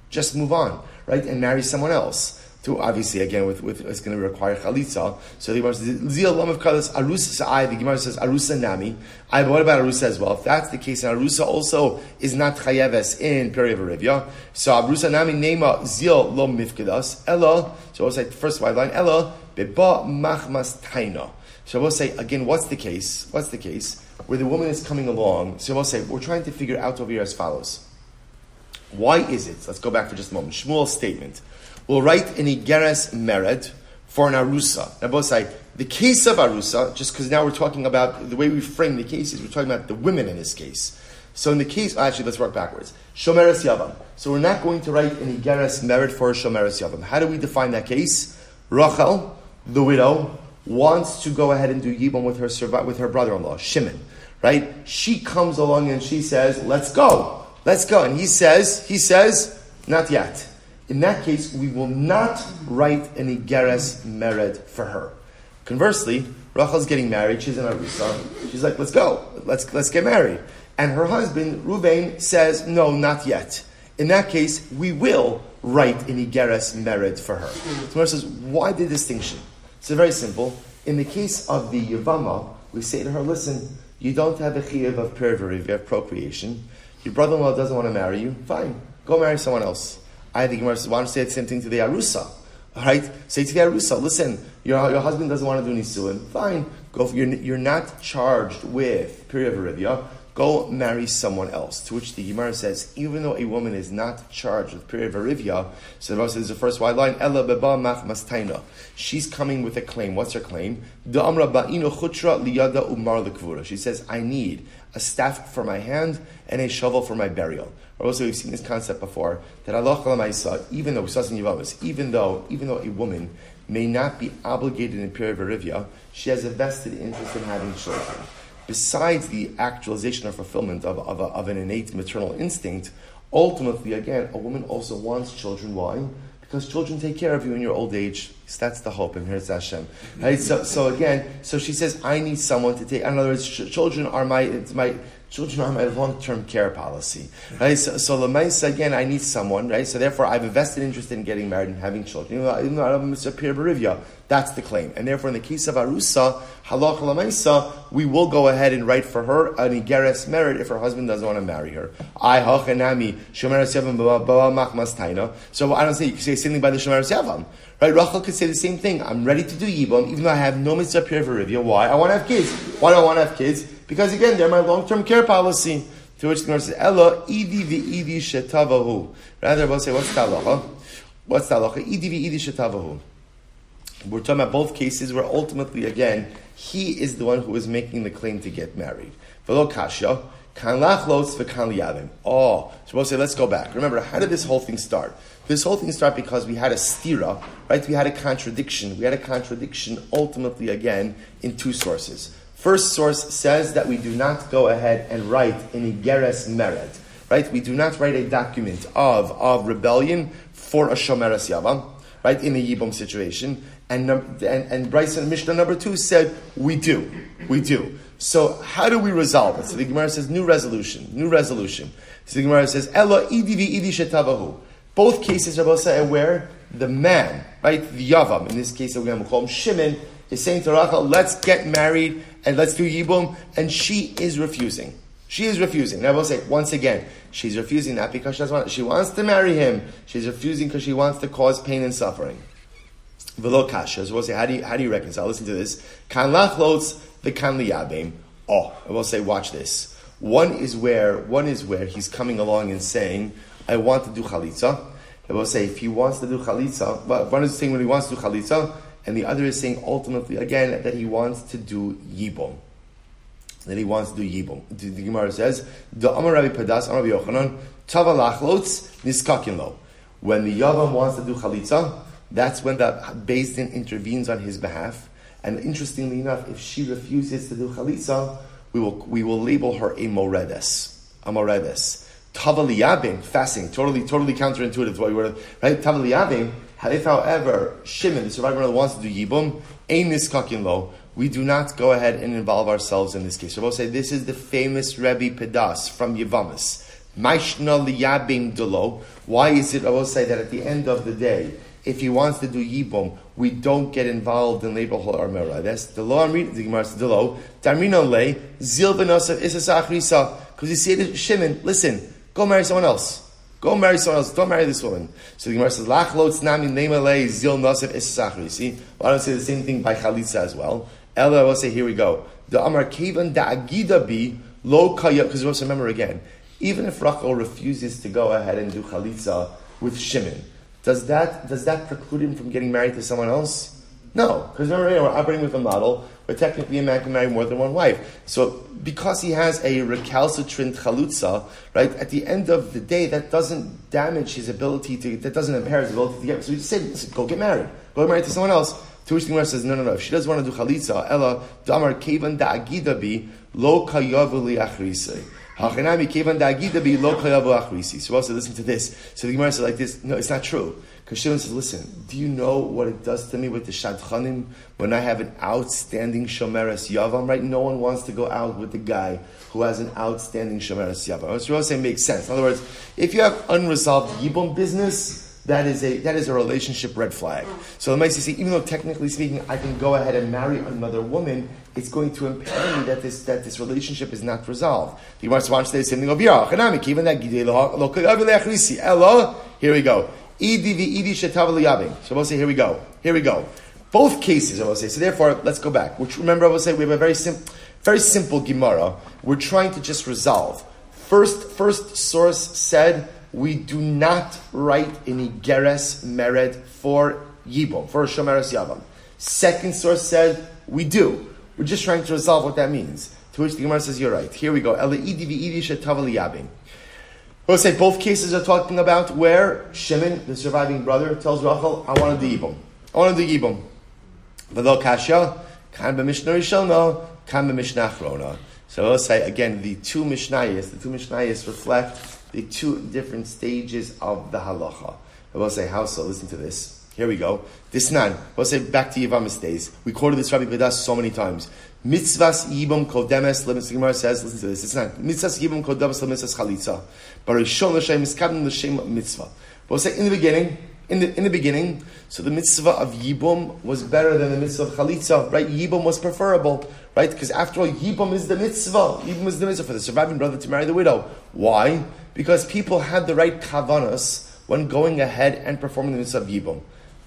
Just move on, right? And marry someone else. To obviously again with, with it's going to require chalitza. So the Gemara says zil lam of kalas arusa I. The Gemara says arusa nami. I. But what about arusa as well? If that's the case, and arusa also is not chayeves in perivarivya. So arusa nami nema zil lom mifkedas ella. So we'll say first white line ella beba machmas taina. So we'll say again, what's the case? What's the case where the woman is coming along? So we'll say we're trying to figure out over here as follows. Why is it? Let's go back for just a moment. Shmuel's statement will write an Igeres Mered for an Arusa. Now, both say the case of Arusa, just because now we're talking about the way we frame the cases, we're talking about the women in this case. So in the case, actually, let's work backwards. Shomeres Yavam. So we're not going to write an Igeres Mered for Shomeres Yavam. How do we define that case? Rachel, the widow, wants to go ahead and do Yibum with her with her brother-in-law, Shimon. Right? She comes along and she says, "Let's go, let's go," and he says, he says, "Not yet." In that case, we will not write any Geres Mered for her. Conversely, Rachel's getting married, she's in Arusa, she's like, let's go, let's, let's get married. And her husband, Ruvain, says, no, not yet. In that case, we will write an Igeres Mered for her. So says, why the distinction? It's very simple. In the case of the Yavama, we say to her, listen, you don't have a chiyuv of have procreation. Your brother-in-law doesn't want to marry you, fine, go marry someone else. I think why don't say the same thing to the Arusa? Right? Say to the Arusa, listen, your, your husband doesn't want to do Nisuin. Fine. Go, you're, you're not charged with period of Arivia. Go marry someone else. To which the Gemara says, even though a woman is not charged with period of Arivia, so the Gemara says the first wide line, Ella beba mach mastaina. She's coming with a claim. What's her claim? She says, I need a staff for my hand and a shovel for my burial. Also, we've seen this concept before that Allah even though even though even though a woman may not be obligated in a period of she has a vested interest in having children. Besides the actualization or fulfillment of, of, a, of an innate maternal instinct, ultimately, again, a woman also wants children. Why? Because children take care of you in your old age. That's the hope, and here's Hashem. Right? So, so again, so she says, I need someone to take. In other words, ch- children are my, it's my Children are my long-term care policy, right? So, so again, I need someone, right? So therefore, I have a vested interest in getting married and having children. Even though I don't Mr. Pir Barivya, that's the claim. And therefore, in the case of Arusa, halach lamaisa, we will go ahead and write for her an igeres mered if her husband doesn't want to marry her. I hachanami shomeres yavam machmas. So I don't say you can say something by the shomeres yavam. Right? Rachel could say the same thing. I'm ready to do yibum, even though I have no mitzvah pir Why? I want to have kids. Why do I want to have kids? Because again, they're my long-term care policy. To which the Gemara says, Ella idi v'idi shetavahu. Rather, we'll say, what's talacha? What's talacha? Idi v'idi shetavahu. We're talking about both cases where ultimately, again, he is the one who is making the claim to get married. V'lo kasha, kan lachlos v'kan liyavim. Oh, so we'll say, let's go back. Remember, how did this whole thing start? This whole thing started because we had a stira, right? We had a contradiction. We had a contradiction ultimately, again, in two sources. First source says that we do not go ahead and write any Igeres Mered. Right? We do not write a document of, of rebellion for a Shomeres Yavam, right, in a Yibam situation. And, and, and Bryson Mishnah number two said, we do. We do. So how do we resolve it? So the Gemara says, new resolution, new resolution. So the Gemara says, Ella idi idi shetavahu. Both cases are both saying where the man, right, the Yavam, in this case, we're going to call him Shimon, is saying to Rachel, let's get married and let's do Yibum, and she is refusing. She is refusing. Now I will say once again, she's refusing not because she doesn't want. She wants to marry him. She's refusing because she wants to cause pain and suffering. Velo kasha. So we'll say, how do you how do you reconcile? Listen to this. Kan lachlots the kan liyabim. Oh, I will say, watch this. One is where one is where he's coming along and saying, I want to do chalitza. I will say, if he wants to do chalitza, but one is saying when he wants to do chalitza, and the other is saying ultimately again that he wants to do yibum. That he wants to do yibum. The, the Gemara says, "The Amar Rabbi Pedas, Amar Rabbi Yochanan, Tava lachlots niskakin lo." When the yavam wants to do chalitza, that's when the Beis intervenes on his behalf. And interestingly enough, if she refuses to do chalitza, we will we will label her a moredes, a moredes. Tavaliyabim, fasting, totally, totally counterintuitive to what you were, right? Tavaliyabim if, however, Shimon, the survivor wants to do Yibum, ain niskakin lo, we do not go ahead and involve ourselves in this case. Rabbi say this is the famous Rebbe Pedas from Yavamas. Maishna liyabim delo. Why is it, I will say, that at the end of the day, if he wants to do yibum, we don't get involved in labor hol armera. That's the law. The Gemara says the. Darmina le zil benosav isasachrisa. Because you to Shimon, listen, go marry someone else. Go marry someone else. Don't marry this woman. So the Gemara says, Lach lo tznami le zil nosav isasachri. See, why don't I say the same thing by chalitza as well? Ella will say, here we go. The Amar Kevan da Agida bi lo kaya. Because we also remember again, even if Rachel refuses to go ahead and do chalitza with Shimon, does that does that preclude him from getting married to someone else? No, because remember, we're operating with a model where technically a man can marry more than one wife. So because he has a recalcitrant chalutza, right, at the end of the day, that doesn't damage his ability to, that doesn't impair his ability to get, so we just listen, go get married. Go get married to someone else. To which the Gemara says, no, no, no. If she doesn't want to do chalitza, ella damar kevan da agida bi lo kayavu li achrisei. Hachanami kevan da agida bi lo kayavu achrisi. So also listen to this. So the Gemara says like this. No, it's not true. Because Shimon says, listen, do you know what it does to me with the shadchanim when I have an outstanding shomeres yavam? Right? No one wants to go out with the guy who has an outstanding shomeres yavam. What you're saying makes sense. In other words, if you have unresolved yibum business that is a that is a relationship red flag. So the Maisi say, even though technically speaking, I can go ahead and marry another woman, it's going to impair me that this that this relationship is not resolved. The Gemara wants to say the same thing over here. Even that here we go. So we'll say, here we go. Here we go. Both cases, I will say. So therefore, let's go back. Which remember, I will say we have a very simple, very simple Gemara. We're trying to just resolve. First, first source said we do not write any geres mered for yibum, for shomeres yavam. Second source said we do. We're just trying to resolve what that means. To which the Gemara says, you're right. Here we go. We'll say both cases are talking about where Shimon, the surviving brother, tells Rachel, I want to do. I want to do yibum. V'lo kasha, kan b'mishnah rishona, kan b'mishnah. So we'll say, again, the two mishnayos, the two mishnayos reflect the two different stages of the halacha. I will say, how so? Listen to this. Here we go. This nan. We'll say back to Yavamis days. We quoted this Rabbi Pedas so many times. Mitzvahs yibam kodemes lemis. Gemara says, listen to this. It's not mitzvahs yibam kodemes lemis chalitza. But rishon l'shem miskadim l'shem mitzvah. We'll say in the beginning. In the, in the beginning, so the mitzvah of Yibum was better than the mitzvah of Chalitza, right? Yibum was preferable, right? Because after all, Yibum is the mitzvah. Yibum is the mitzvah for the surviving brother to marry the widow. Why? because people had the right kavanas when going ahead and performing the mitzvah of Yibum.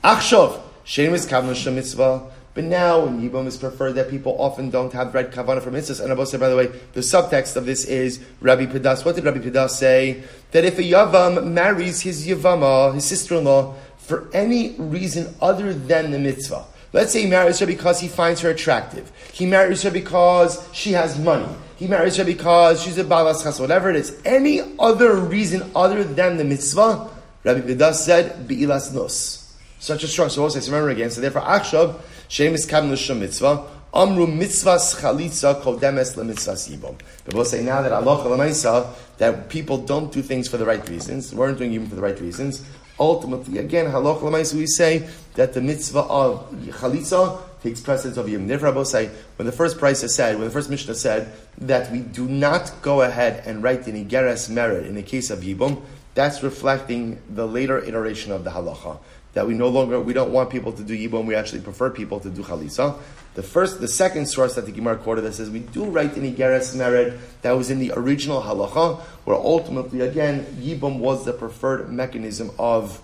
Achshov, Shem is kavanah mitzvah. But now, in Yibum is preferred that people often don't have right kavanah for mitzvahs. And will say, by the way, the subtext of this is Rabbi Pedas. What did Rabbi Pedas say? That if a Yavam marries his Yavama, his sister-in-law, for any reason other than the mitzvah, Let's say he marries her because he finds her attractive. He marries her because she has money. He marries her because she's a balas chas, whatever it is. Any other reason other than the mitzvah, Rabbi Pedas said, bi'ilas nos. Such a strong, so also remember again, so therefore, Akshav, Shem is kabin l'shum mitzvah, Amru mitzvahs chalitza kodemes lemitzvahs yibom. We'll say now that Allah lemaisa that people don't do things for the right reasons, weren't doing even for the right reasons. Ultimately, again, halach lemaisa we say that the mitzvah of chalitza takes precedence of Yom. Therefore, say when the first price said, when the first Mishnah said that we do not go ahead and write the Igeres mered in the case of Yibum, that's reflecting the later iteration of the halacha. That we no longer, we don't want people to do Yibum, we actually prefer people to do Chalitza. The first, the second source that the Gemara quoted that says we do write in Igeres mered that was in the original halacha, where ultimately, again, Yibum was the preferred mechanism of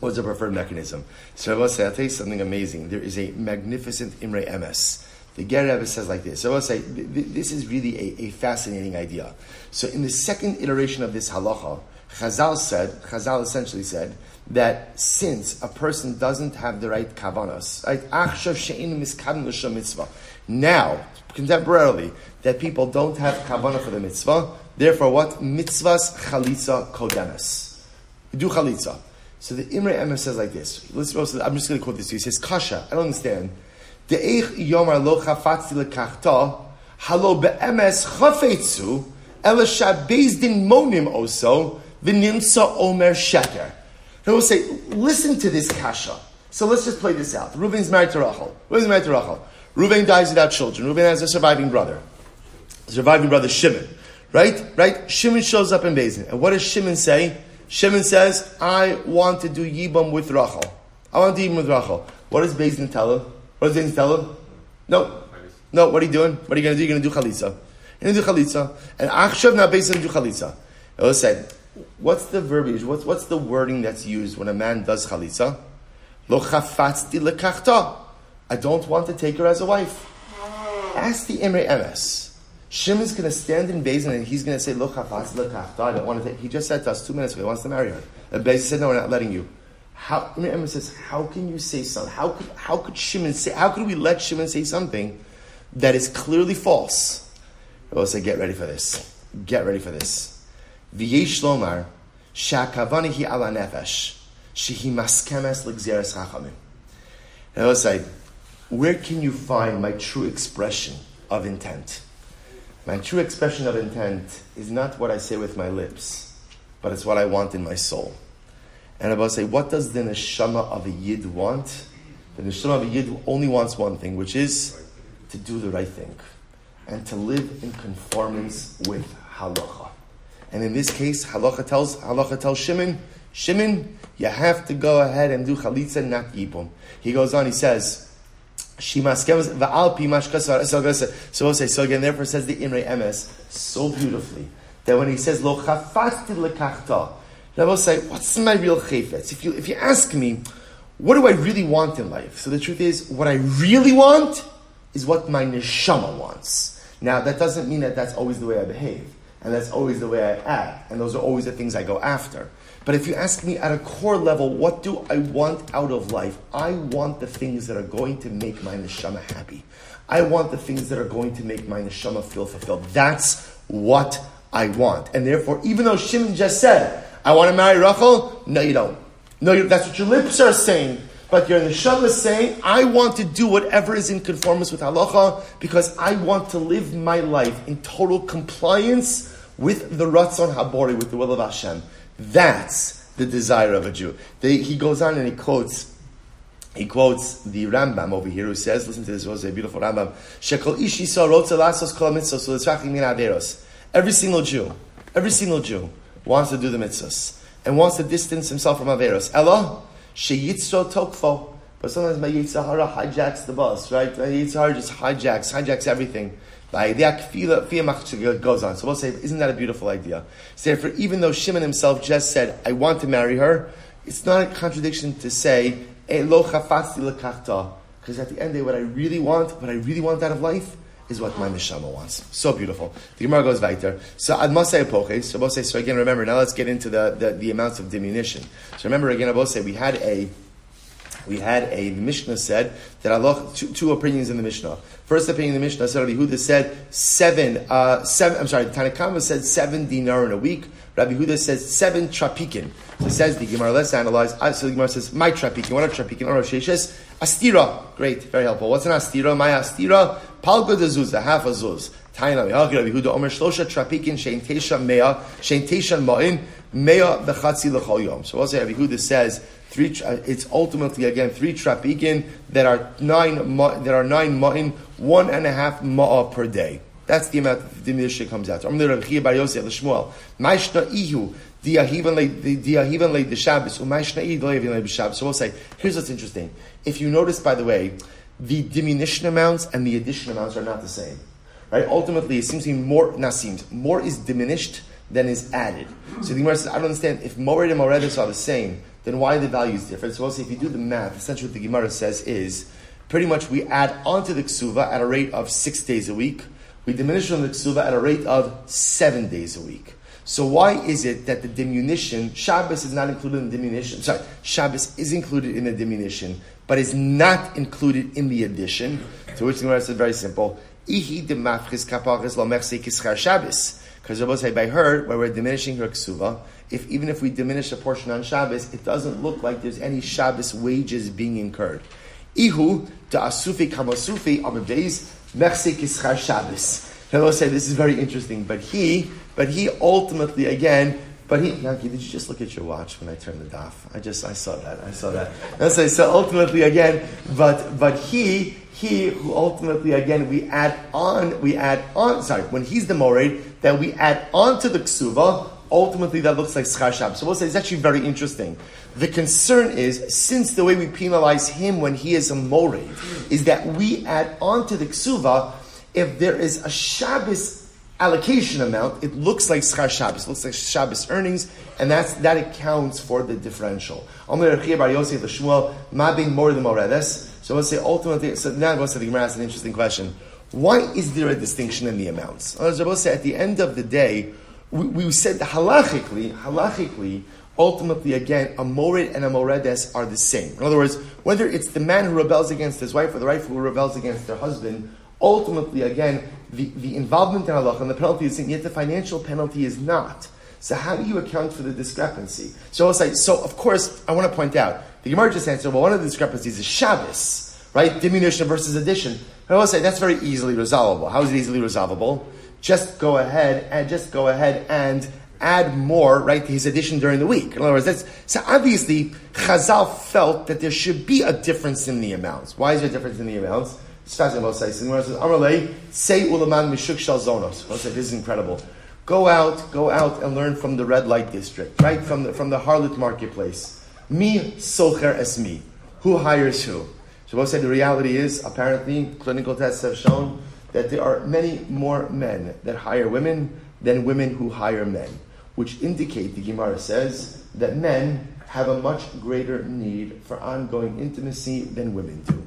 was the preferred mechanism. So I will say, I'll tell you something amazing. There is a magnificent Imre Emes. The Ger says like this. So I will say, this is really a, a, fascinating idea. So in the second iteration of this halacha, Chazal said, Chazal essentially said, that since a person doesn't have the right kavanas, right, now, contemporarily, that people don't have kavanah for the mitzvah, therefore what? Mitzvahs chalitza kodemes. Do chalitza. So the Imre Emes says like this. I'm just going to quote this. to He says, Kasha, I don't understand. De'eich yomar lo chafatzti lekachta, halo be'emes chafetzu, monim oso, v'nimsa omer sheker. He will say, listen to this kasha. So let's just play this out. Reuven's married to Rachel. Reuven's married to Rachel. Reuven dies without children. Reuven has a surviving brother. surviving brother Shimon. Right? Right? Shimon shows up in Beis Din. And what does Shimon say? Shimon says, I want to do Yibum with Rachel. I want to eat with Rachel. What does Beis Din tell him? What does Beis Din tell him? No. No, what are you doing? What are you going to do? You're going to do chalitza. You're going to do chalitza. And achshav now Beis Din do chalitza. I will say, what's the verbiage? What's, what's the wording that's used when a man does chalitza? Lo chafatzti lekachta. I don't want to take her as a wife. Ask the Imre Emes. Shimon's going to stand in Beis Din and he's going to say, Lo chafatzti lekachta. I don't want to take He just said to us two minutes ago he wants to marry her. And Beis Din said, no, we're not letting you. How, Imre Emes says, how can you say something? How could, how could Shimon say, how could we let Shimon say something that is clearly false? I will say, get ready for this. Get ready for this. V'yesh lomar, sha'kavani hi ala nefesh. Shehi maskemes l'gzeres. And I will say, where can you find my true expression of intent? My true expression of intent is not what I say with my lips, but it's what I want in my soul. And I will say, what does the neshama of a yid want? The neshama of a yid only wants one thing, which is to do the right thing and to live in conformance with halacha. And in this case, halacha tells halacha tells Shimon, Shimon, you have to go ahead and do chalitza, not yibum. He goes on, he says, so we'll say, so again, therefore says the Imre Emes so beautifully that when he says, Lo chafasti lekachta, I will say, what's my real chayfetz? If you, if you ask me, what do I really want in life? So the truth is, what I really want is what my neshama wants. Now, that doesn't mean that that's always the way I behave, and that's always the way I act, and those are always the things I go after. But if you ask me at a core level, what do I want out of life? I want the things that are going to make my neshama happy. I want the things that are going to make my neshama feel fulfilled. That's what I want. And therefore, even though Shimon just said, I want to marry Rachel, no, you don't. No, you, that's what your lips are saying. But your neshama is saying, I want to do whatever is in conformance with halacha because I want to live my life in total compliance with the Ratzon Habori, with the will of Hashem. That's the desire of a Jew. They, he goes on and he quotes he quotes the Rambam over here who says, listen to this, was a beautiful Rambam. Every single Jew, every single Jew wants to do the mitzvahs and wants to distance himself from Averos. Ella, sheyitzro tokfo. But sometimes my Yetzer Hara hijacks the bus, right? My Yetzer Hara just hijacks, hijacks everything. Goes on. So we'll say, isn't that a beautiful idea? So therefore, even though Shimon himself just said, I want to marry her, it's not a contradiction to say, eh, because at the end of the day, what I really want, what I really want out of life, is what my neshama wants. So beautiful. The Gemara goes weiter. So ad masay epoche. So say. So again, remember. Now let's get into the, the, the amounts of diminution. So remember again, I both say we had a we had a the Mishnah said that Allah two, two, opinions in the Mishnah. First opinion in the Mishnah said Rabbi Huda said seven uh, seven. I'm sorry, Tanna Kamma said seven dinar in a week. Rabbi Huda says seven trapikin. So says the Gemara. Let's analyze. Uh, so the Gemara says my trapikin. What are trapikin? Or Sheshes astira. Great, very helpful. What's an astira? My astira. Palga de zuz, half a zuz. Taina Rabbi Huda Omer Shlosha trapikin shein tesha mea shein tesha ma'in mea bechatzi l'chol yom. So also Rabbi Huda says three. It's ultimately again three trapikin that are nine that are nine ma'in, one and a half ma'a per day. That's the amount that the diminution comes out. I'm the Rabbi Bar Yosef Shmuel. Ma'ishna ihu diahivan le the Shabbos u'ma'ishna ihu le Shabbos. So we'll say here's what's interesting. If you notice, by the way, the diminution amounts and the addition amounts are not the same. Right? Ultimately, it seems to be more. Not seems more is diminished than is added. So the Gemara says, I don't understand if mored and moredes are the same. Then why are the values different? So say if you do the math, essentially what the Gemara says is pretty much we add onto the ksuva at a rate of six days a week we diminish on the ksuva at a rate of seven days a week. So why is it that the diminution, Shabbos is not included in the diminution, sorry, Shabbos is included in the diminution, but is not included in the addition? To which the Gemara said very simple, Ihi de demafchis kapachis lo kischar Shabbos. Because Rabbi say by her, where we're diminishing her ksuva, if even if we diminish a portion on Shabbos, it doesn't look like there's any Shabbos wages being incurred. Ihu to asufi kamasufi amabeis Mechsek Ischar Shabbos. I will say this is very interesting, but he, but he ultimately again, but he, Yankee, did you just look at your watch when I turned the daf? I just, I saw that, I saw that. And so, so ultimately again, but, but he, he who ultimately again we add on, we add on, sorry, when he's the morid, that we add on to the ksuva, ultimately that looks like schar. So we'll say it's actually very interesting. The concern is, since the way we penalize him when he is a morid, is that we add on to the ksuva, if there is a Shabbos allocation amount, it looks like schar Shabbos, looks like Shabbos earnings, and that's, that accounts for the differential. So let's say ultimately, so now say the Gemara asks an interesting question. Why is there a distinction in the amounts? As say, at the end of the day, we, we said halachically, halachically, ultimately again, a morid and a moredes are the same. In other words, whether it's the man who rebels against his wife or the wife who rebels against their husband, ultimately again, the, the involvement in halach and the penalty is same, yet the financial penalty is not. So how do you account for the discrepancy? So I'll say, so of course, I want to point out, the Gemara just answered, well, one of the discrepancies is Shabbos, right? Diminution versus addition. But I will say that's very easily resolvable. How is it easily resolvable? Just go ahead and just go ahead and add more, right, to his addition during the week. In other words, that's, so obviously, Chazal felt that there should be a difference in the amounts. Why is there a difference in the amounts? Starting about say, ulaman mishuk shal zonos. This is incredible. Go out, go out and learn from the red light district, right? From the, from the harlot marketplace. Me socher es me. Who hires who? Shabbos said the reality is, apparently, clinical tests have shown that there are many more men that hire women than women who hire men, which indicate, the Gemara says, that men have a much greater need for ongoing intimacy than women do.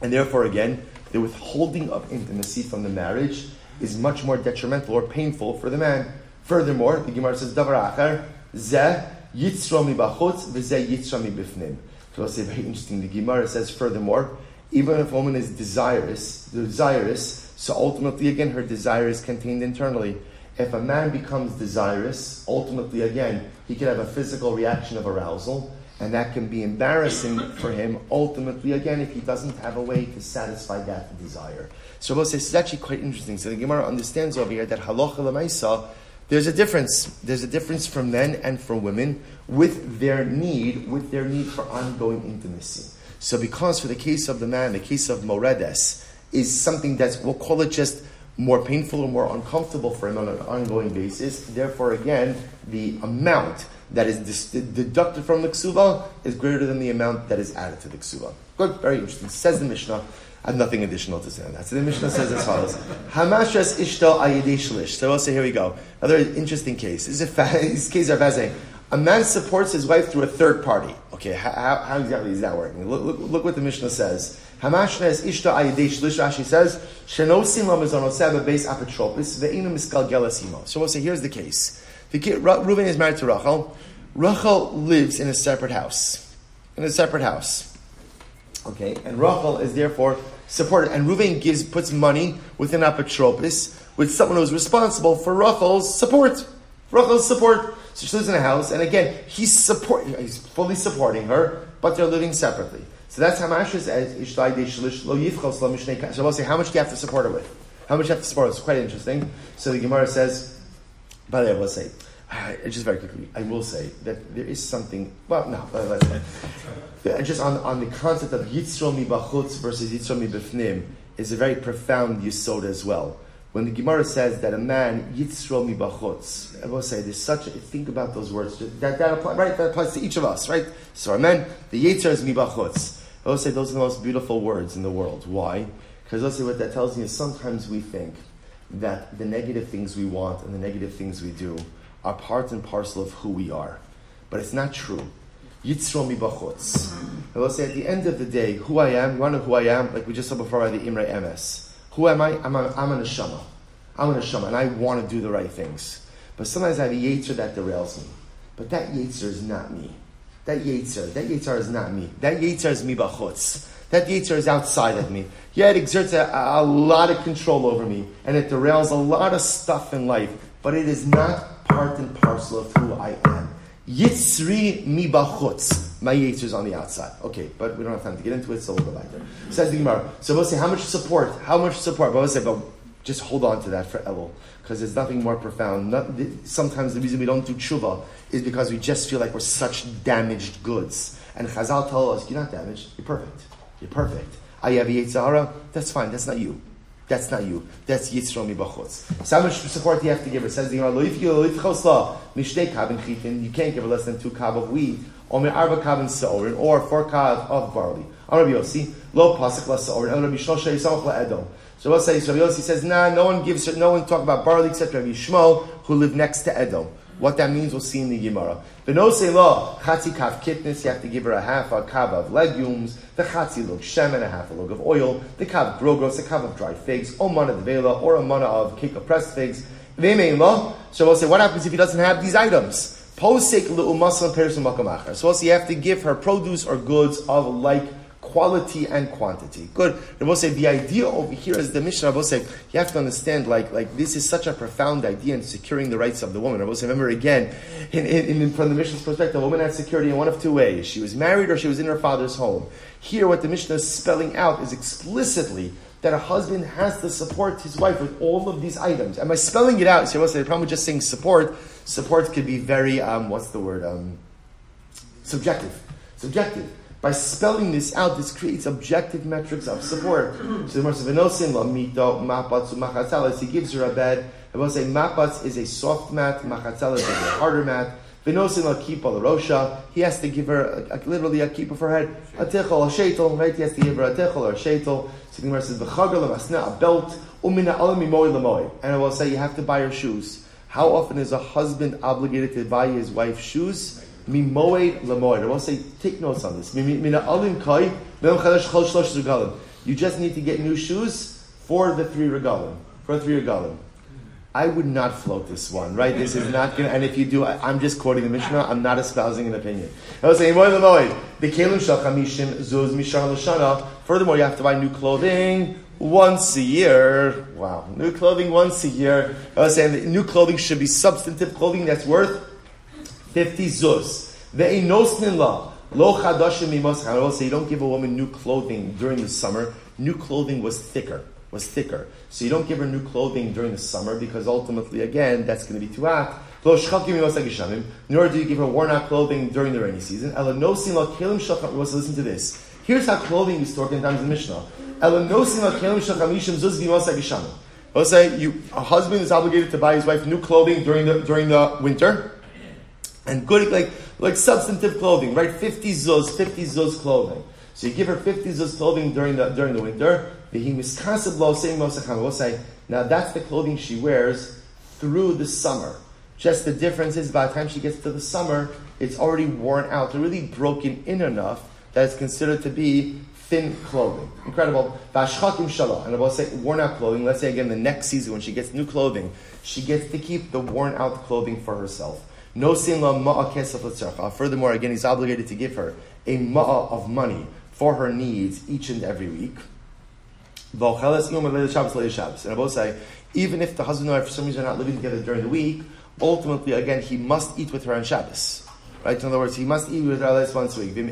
And therefore, again, the withholding of intimacy from the marriage is much more detrimental or painful for the man. Furthermore, the Gemara says, Davar achar, zeh yitzra mi bachutz, v'zeh yitzra mi bifnim. So say very interesting. The Gemara says, furthermore, even if a woman is desirous, desirous, so ultimately, again, her desire is contained internally. If a man becomes desirous, ultimately, again, he can have a physical reaction of arousal and that can be embarrassing for him ultimately, again, if he doesn't have a way to satisfy that desire. So Rabbi says it's actually quite interesting. So the Gemara understands over here that halacha lemaisa, there's a difference. There's a difference for men and for women with their need, with their need for ongoing intimacy. So because for the case of the man, the case of moredes, is something that's, we'll call it just more painful or more uncomfortable for him on an ongoing basis. Therefore, again, the amount that is deducted from the ksuba is greater than the amount that is added to the ksuba. Good, very interesting. Says the Mishnah. I have nothing additional to say on that. So the Mishnah says as follows: Hamashas ishto ayidei shlish. So also here we go. Another interesting case. This is a this case are fascinating. A man supports his wife through a third party. Okay, how, how exactly is that working? Look, look, look what the Mishnah says. Hamashnes ishto ayidei shlish. Rashi says shenosim lamazonoseh beis apotropis ve'inu miskal gelasimo. So we'll say here's the case. The kid, Reuven is married to Rachel. Rachel lives in a separate house. In a separate house. Okay, and Rachel is therefore supported. And Reuven gives puts money within apotropis with someone who's responsible for Rachel's support. Rachel's support. So she lives in a house, and again, he's support, he's fully supporting her, but they're living separately. So that's how we'll say, how much do you have to support her with? How much do you have to support her? It's quite interesting. So the Gemara says, by the way, I will say, uh, just very quickly, I will say that there is something. Well, no, say, uh, just on, on the concept of yitzro mi bachutz versus yitzro mi b'fnim is a very profound yisod as well. When the Gemara says that a man yitzro mi bachutz, I will say there's such. A, think about those words. That that apply, right? That applies to each of us, right? So, amen. The yitzro is mi bachutz. I will say those are the most beautiful words in the world. Why? Because let's say what that tells me is sometimes we think that the negative things we want and the negative things we do are part and parcel of who we are. But it's not true. Yitzro mi bachutz. I will say at the end of the day, who I am, you want to know who I am? Like we just saw before by the Imre Emes. Who am I? I'm a, I'm a neshama. I'm an neshama, and I want to do the right things. But sometimes I have a yetzer that derails me. But that yetzer is not me. That yetzer, that yetzer is not me. That yetzer is mi bachutz. That yetzer is outside of me. Yeah, it exerts a, a lot of control over me, and it derails a lot of stuff in life, but it is not part and parcel of who I am. Yitzri mi bachutz. My yetzer is on the outside. Okay, but we don't have time to get into it, so we'll go back there. Says the Gemara. So we'll say, how much support? How much support? But we'll say, but just hold on to that for Elul, because there's nothing more profound. Not, sometimes the reason we don't do tshuva is because we just feel like we're such damaged goods. And Chazal tell us, you're not damaged, you're perfect. You're perfect. I have Yetzirah, that's fine, that's not you. That's not you. That's Yitzro mi b'chutz. So how much support do you have to give her? Says the Gemara, you can't give her less than two kab of wheat, or arba kabin sa'orin, or four kab of barley. Rabbi Yossi, lo pasuk la sa'orin, yisamach la edom. So Rabbi Yossi says, nah, no one gives, no one talk about barley except Rabbi Yishmael, who lived next to Edom. What that means, we'll see in the Gemara. Say law, chatzi kav kitnis, you have to give her a half a kav of legumes, the chatzi log shemen, a half a log of oil, the kav grogros, a kav of dried figs, or mana de vela, or a mana of cake of pressed figs. law. So we'll say, what happens if he doesn't have these items? Posik le'umasal person makamachar. So also you have to give her produce or goods of like quality and quantity. Good. Rabbi say the idea over here is the Mishnah. Rabbi say you have to understand like like this is such a profound idea in securing the rights of the woman. Rabbi say remember again, in, in, in, from the Mishnah's perspective, a woman had security in one of two ways: she was married or she was in her father's home. Here, what the Mishnah is spelling out is explicitly that a husband has to support his wife with all of these items. Am I spelling it out, so the problem with just saying support, support could be very um, what's the word um, subjective. Subjective. By spelling this out, this creates objective metrics of support. So the Gemara says, He gives her a bed. I will say mapatz is a soft mat, machatzel is a harder mat. Venosin la kipa rosha. He has to give her a, a, literally a keep of her head, a tichel, a shetel, right? He has to give her a tichel or a shetel. So the Gemara says v'chagal masna a belt umina alami moy lamoy. And I will say you have to buy her shoes. How often is a husband obligated to buy his wife shoes? Mimoed lemoed. I want to say, take notes on this. You just need to get new shoes for the three regalim. For three regalim. I would not float this one, right? This is not gonna, and if you do, I, am just quoting the Mishnah, I'm not espousing an opinion. I was saying. Furthermore, you have to buy new clothing once a year. Wow, new clothing once a year. I was saying new clothing should be substantive clothing that's worth 50 zuz. Ve'enosnin la. Lo chadashim imos I will say you don't give a woman new clothing during the summer. New clothing was thicker, was thicker. So you don't give her new clothing during the summer because ultimately, again, that's going to be too hot. Nor do you give her worn out clothing during the rainy season. Elanosin la kelim shacham. Listen to this. Here's how clothing is stored in times in Mishnah. Elanosin la kelim shacham ishim zuz b'imos Let's say you, a husband is obligated to buy his wife new clothing during the during the winter and good, like, like substantive clothing, right? 50 zuz, 50 zuz clothing. So you give her 50 zuz clothing during the, during the winter. Now that's the clothing she wears through the summer. Just the difference is by the time she gets to the summer, it's already worn out, it's really broken in enough that it's considered to be thin clothing. Incredible. And I will say worn out clothing. Let's say again the next season when she gets new clothing, she gets to keep the worn out clothing for herself. No sin la ma'a kesef Furthermore, again, he's obligated to give her a ma'a of money for her needs each and every week. And I both say, even if the husband and wife for some reason are not living together during the week, ultimately, again, he must eat with her on Shabbos. Right? In other words, he must eat with her at least once a week. And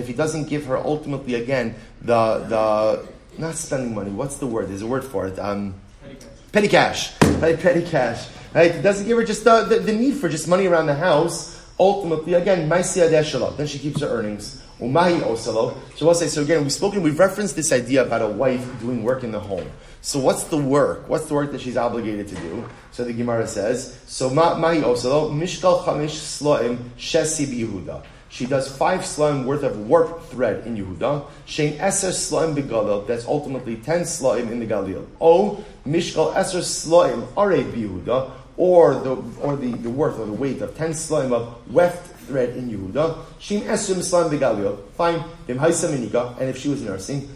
if he doesn't give her ultimately, again, the, the not spending money, what's the word? There's a word for it. Um, petty cash. Petty cash. Right? Petty cash Right? It doesn't give her just the, the, the, need for just money around the house. Ultimately, again, then she keeps her earnings. Umahi osalo. So we'll say, so again, we've spoken, we've referenced this idea about a wife doing work in the home. So what's the work? What's the work that she's obligated to do? So the Gemara says, so mahi osalo, mishkal chamish sloim shesi Yehuda. She does five slaim worth of warp thread in Yehuda. Shein eser slaim begalil. That's ultimately ten slaim in the Galil. O mishkal eser slaim are Yehuda or the or the, the worth or the weight of ten slime of weft thread in Yehuda. Shim esrim slime begalio. Fine. And if she was nursing,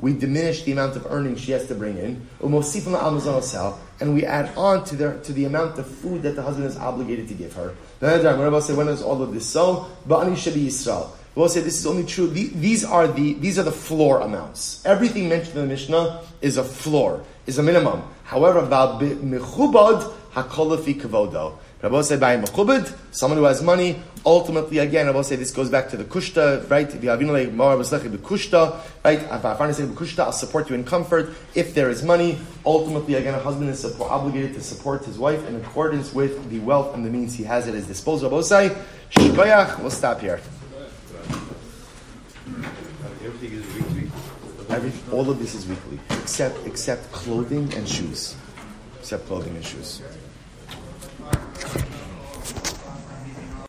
we diminish the amount of earnings she has to bring in. And we add on to the, to the amount of food that the husband is obligated to give her. When say, when is all of this so? Ba'ani shabi Yisrael. We'll say this is only true. These are the these are the floor amounts. Everything mentioned in the Mishnah is a floor, is a minimum. However, about mechubad hakolafi kavodo. Rabbi said by mechubad, someone who has money. Ultimately, again, Rabbi say this goes back to the kushta, right? If you have like the kushta, right? If the I'll support you in comfort. If there is money, ultimately, again, a husband is obligated to support his wife in accordance with the wealth and the means he has at his disposal. Rabbi say, We'll stop here. Every, all of this is weekly, except except clothing and shoes, except clothing and shoes.